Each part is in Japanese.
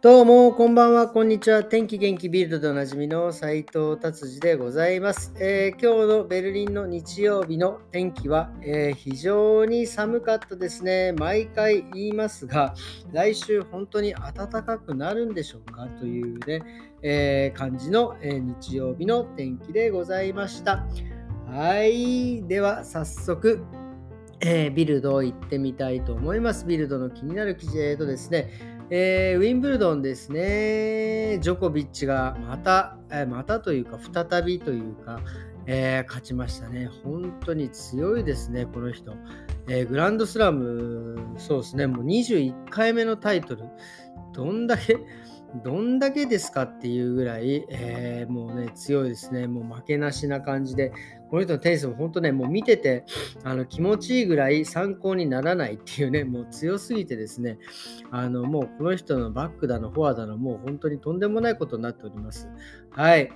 どうも、こんばんは、こんにちは。天気元気ビルドでおなじみの斉藤達治でございます、えー、今日のベルリンの日曜日の天気は、えー、非常に寒かったですね。毎回言いますが、来週本当に暖かくなるんでしょうか？というね、えー、感じの、え日曜日の天気でございました。はい。では、早速、えビルド行ってみたいと思います。ビルドの気になる記事、えーとですね、えー、ウィンブルドンですね、ジョコビッチがまた、えー、またというか、再びというか、えー、勝ちましたね。本当に強いですね、この人。えグランドスラム、そうですね、もう21回目のタイトル。どんだけ、どんだけですかっていうぐらい、えー、もうね、強いですね。もう負けなしな感じで、この人のテニスも本当ね、もう見ててあの気持ちいいぐらい参考にならないっていうね、もう強すぎてですね、あのもうこの人のバックだの、フォアだの、もう本当にとんでもないことになっております。はい。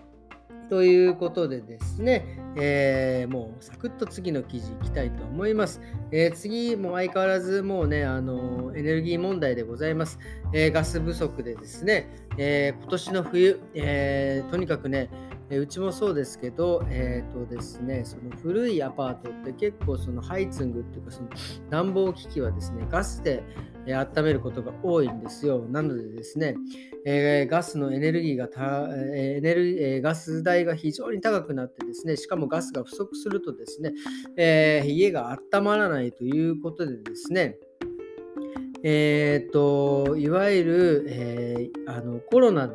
ということでですね、えー、もうサクッと次の記事いきたいと思います。えー、次も相変わらずもうね、あのエネルギー問題でございます。え、ガス不足でですね、え今年の冬、えとにかくね、うちもそうですけど、えーとですね、その古いアパートって結構そのハイツングっていうかその暖房機器はですね、ガスで、え温めることが多いんですよ。なのでですね、えー、ガスのエネルギーがた、エネルえー、ガス代が非常に高くなってですね、しかもガスが不足するとですね、えー、家が温まらないということでですね、えーと、いわゆる、えー、あのコロナの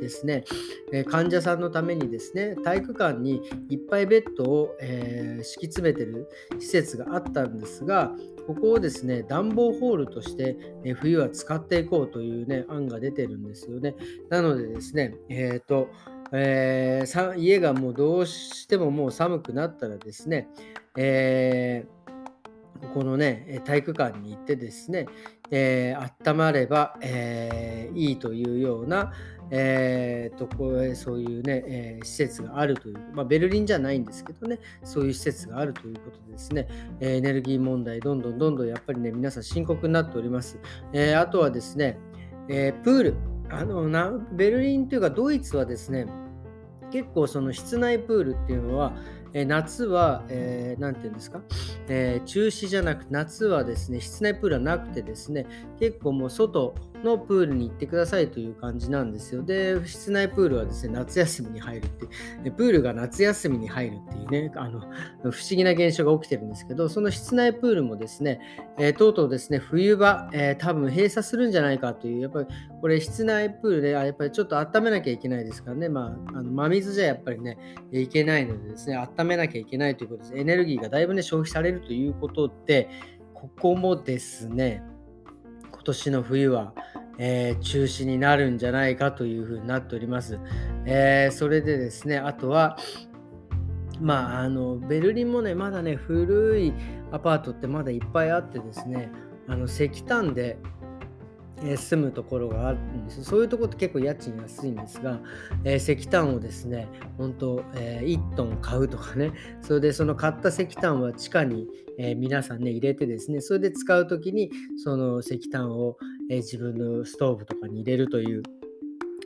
ですね、え患者さんのためにですね、体育館にいっぱいベッドを、え、敷き詰めてる施設があったんですが、ここをですね、暖房ホールとして、え冬は使っていこうというね、案が出てるんですよね。なのでですね、えっ、と、えー、家がもうどうしてももう寒くなったらですね、えーこのね、体育館に行ってですね、えー、温まれば、えー、いいというような、えー、とこそういうね、えー、施設があるという、まあ、ベルリンじゃないんですけどね、そういう施設があるということでですね、えエネルギー問題、どんどんどんどんやっぱりね、皆さん深刻になっております。え、あとはですね、え、プールあのな、ベルリンというかドイツはですね、結構その室内プールっていうのは、え夏は、えー、て言うんですか、えー、中止じゃなく、夏はですね、室内プールはなくてですね、結構もう外のプールに行ってくださいという感じなんですよ。で、室内プールはですね、夏休みに入るっていう、プールが夏休みに入るっていうね、あの不思議な現象が起きてるんですけど、その室内プールもですね、えー、とうとうですね、冬場、えー、多分閉鎖するんじゃないかという、やっぱりこれ室内プールで、やっぱりちょっと温めなきゃいけないですからね、まあ、あの真水じゃやっぱりね、いけないのでですね、温めなきゃいけないということです。エネルギーがだいぶね、消費されるということで、ここもですね、今年の冬は、えー、中止になるんじゃないかというふうになっております。えー、それでですね、あとは、まあ、あのベルリンもね、まだね、古いアパートってまだいっぱいあってですね、あの石炭でえ住むところがあるんです。そういうところって結構家賃安いんですが、えー、石炭をですね本当、えー、1トン買うとかね。それでその買った石炭は地下に、えー、皆さんね入れてですねそれで使う時にその石炭を、え自分のストーブとかに入れるという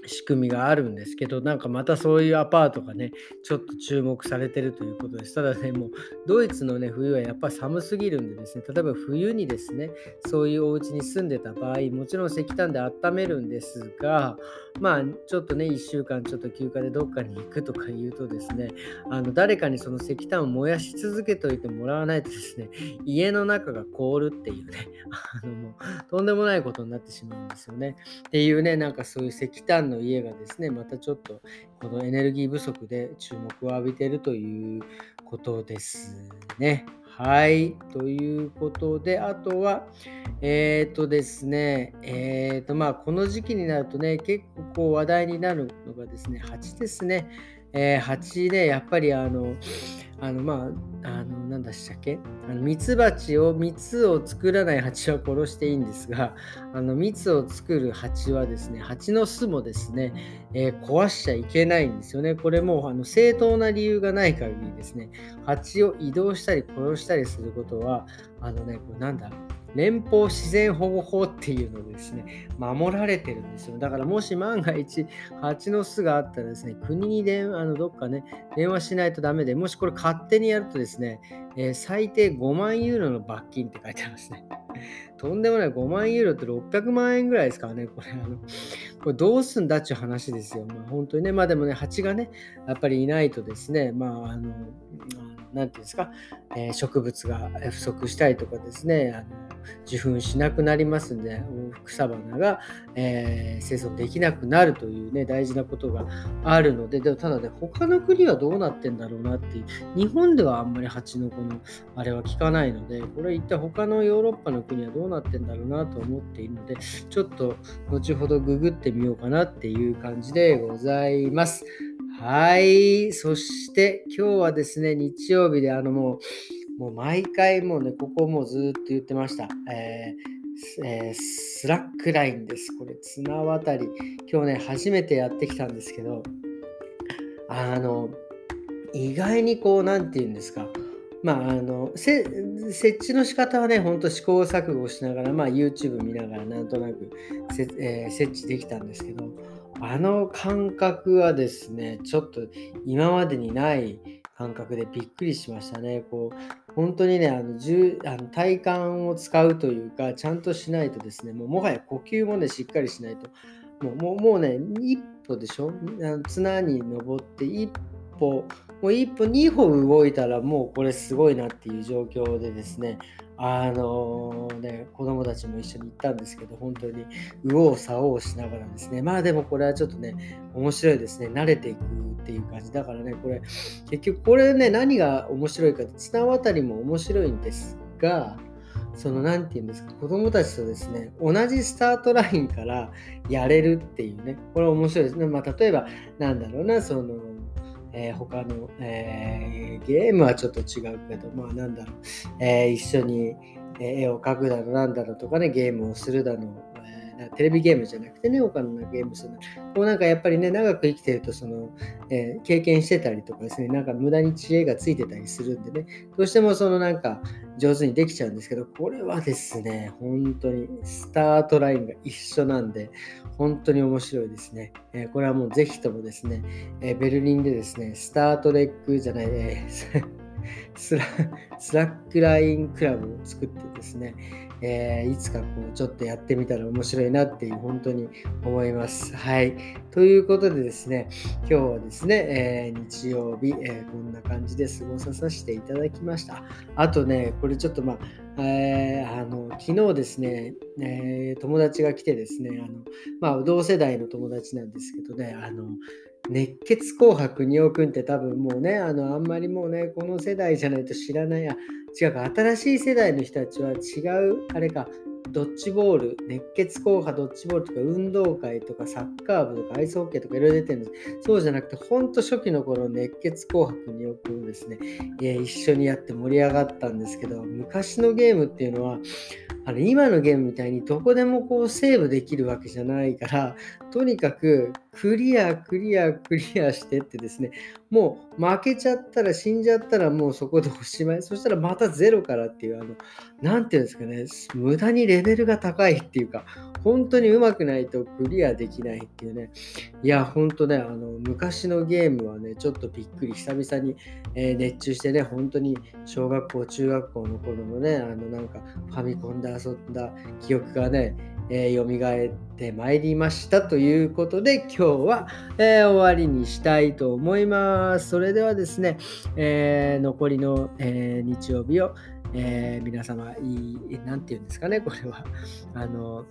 仕組みがあるんですけど、なんかまたそういうアパートがね、ちょっと注目されてるということです。ただね、もうドイツのね、冬はやっぱ寒すぎるんでですね、例えば冬にですね、そういうお家に住んでた場合、もちろん石炭で温めるんですが、まあ、ちょっとね、1週間ちょっと休暇でどっかに行くとか言うとですね、あの誰かにその石炭を燃やし続けておいてもらわないとですね、家の中が凍るっていうね、あのもうとんでもないことになってしまうんですよね。っていうね、なんかそういう石炭のの家がですね、またちょっとこのエネルギー不足で注目を浴びているということですね。はい。ということで、あとは、えっ、ー、とですね、えっ、ー、とまあ、この時期になるとね、結構話題になるのがですね、蜂ですね。えー、蜂ね、やっぱりあの、あの、まあ、あの、なんだしたっけ？あの、ミツバチを、蜜を作らない蜂は殺していいんですが、あの、蜜を作る蜂はですね、蜂の巣もですね、えー、壊しちゃいけないんですよね。これも、あの、正当な理由がない限りですね、蜂を移動したり殺したりすることは、あのね、これなんだ、連邦自然保護法っていうのでですね、守られてるんですよ。だからもし万が一、蜂の巣があったらですね、国に電あのどっかね、電話しないとダメで、もしこれ勝手にやるとですね、えー、最低5万ユーロの罰金って書いてありますね。とんでもない5万ユーロって600万円ぐらいですからね、これ。あのこれどうすんだっていう話ですよ。まあ、本当にね、まあでもね、蜂がね、やっぱりいないとですね、まあ、あの、何て言うんですか、えー、植物が不足したりとかですね、あの受粉しなくなりますんで、草花が、えー、生存できなくなるというね、大事なことがあるので、でもただね、他の国はどうなってんだろうなっていう、日本ではあんまり蜂のこの、あれは効かないので、これ一体他のヨーロッパの国はどううなってんだろうなと思っているので、ちょっと後ほどググってみようかなっていう感じでございます。はい。そして今日はですね、日曜日であのもう、もう毎回もうね、ここもずっと言ってました。えーえー、スラックラインです。これ、綱渡り。今日ね、初めてやってきたんですけど、あの、意外にこう、なんて言うんですか。まあ、あの、設置の仕方はね、ほんと試行錯誤しながら、まあ、YouTube 見ながらなんとなく、えー、設置できたんですけど、あの感覚はですね、ちょっと今までにない感覚でびっくりしましたね。こう本当にねあのあの体幹を使うというか、ちゃんとしないとですね、もうもはや呼吸もね、しっかりしないと、もうもうね、一歩でしょ？あの綱に登って一歩、もう一歩、二歩動いたらもうこれすごいなっていう状況でですね、あのー、ね、子供たちも一緒に行ったんですけど、本当に右往左往しながらですね、まあでもこれはちょっとね、面白いですね、慣れていくっていう感じ。だからね、これ、結局これね、何が面白いかって、綱渡りも面白いんですが、その何て言うんですか、子供たちとですね、同じスタートラインからやれるっていうね、これ面白いですね。まあ例えば、なんだろうな、その、えー、他の、えー、ゲームはちょっと違うけど、まあなんだろう、えー、一緒に絵を描くだのなんだろうとかね、ゲームをするだろう、えテレビゲームじゃなくてね、他のゲームするの。こうなんかやっぱりね、長く生きてると、その、え経験してたりとかですね、なんか無駄に知恵がついてたりするんでね、どうしてもそのなんか上手にできちゃうんですけど、これはですね、本当にスタートラインが一緒なんで、本当に面白いですね。えー、これはもうぜひともですね、えー、ベルリンでですね、スタートレックじゃない、えー、スラックラインクラブを作ってですね、えー、いつかこうちょっとやってみたら面白いなっていう本当に思います。はい。ということでですね、今日はですね、えー、日曜日、えー、こんな感じで過ごさせていただきました。あとね、これちょっとまあ、えー、あの昨日ですね、えー、友達が来てですねあの、まあ、同世代の友達なんですけどねあの熱血紅白仁王くんって多分もうねあのあんまりもうねこの世代じゃないと知らないあ違うか新しい世代の人たちは違うあれかドッジボール、熱血硬派ドッジボールとか運動会とかサッカー部とかアイスホッケーとかいろいろ出てるんです。そうじゃなくて、ほんと初期の頃熱血紅白によくですねいや、一緒にやって盛り上がったんですけど、昔のゲームっていうのは、あの今のゲームみたいにどこでもこうセーブできるわけじゃないから、とにかくクリア、クリア、クリアしてってですね、もう負けちゃったら死んじゃったらもうそこでおしまい。そしたらまたゼロからっていう、あの、なんていうんですかね、無駄にレベルが高いっていうか、本当に上手くないとクリアできないっていうね。いや、本当ね、あの、昔のゲームはね、ちょっとびっくり、久々に、え、熱中してね、本当に小学校、中学校の頃のね、あの、なんかファミコンで遊んだ記憶がね、えー、蘇ってまいりましたということで今日は、えー、終わりにしたいと思います。それではですね、えー、残りの、え日曜日を、え皆様いい、なんて言うんですかね、これは。あの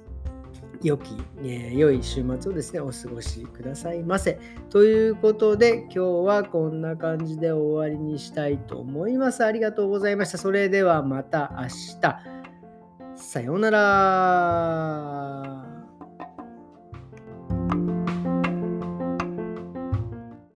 良き、えー、良い週末をですね、お過ごしくださいませ。ということで、今日はこんな感じで終わりにしたいと思います。ありがとうございました。それではまた明日。さようなら。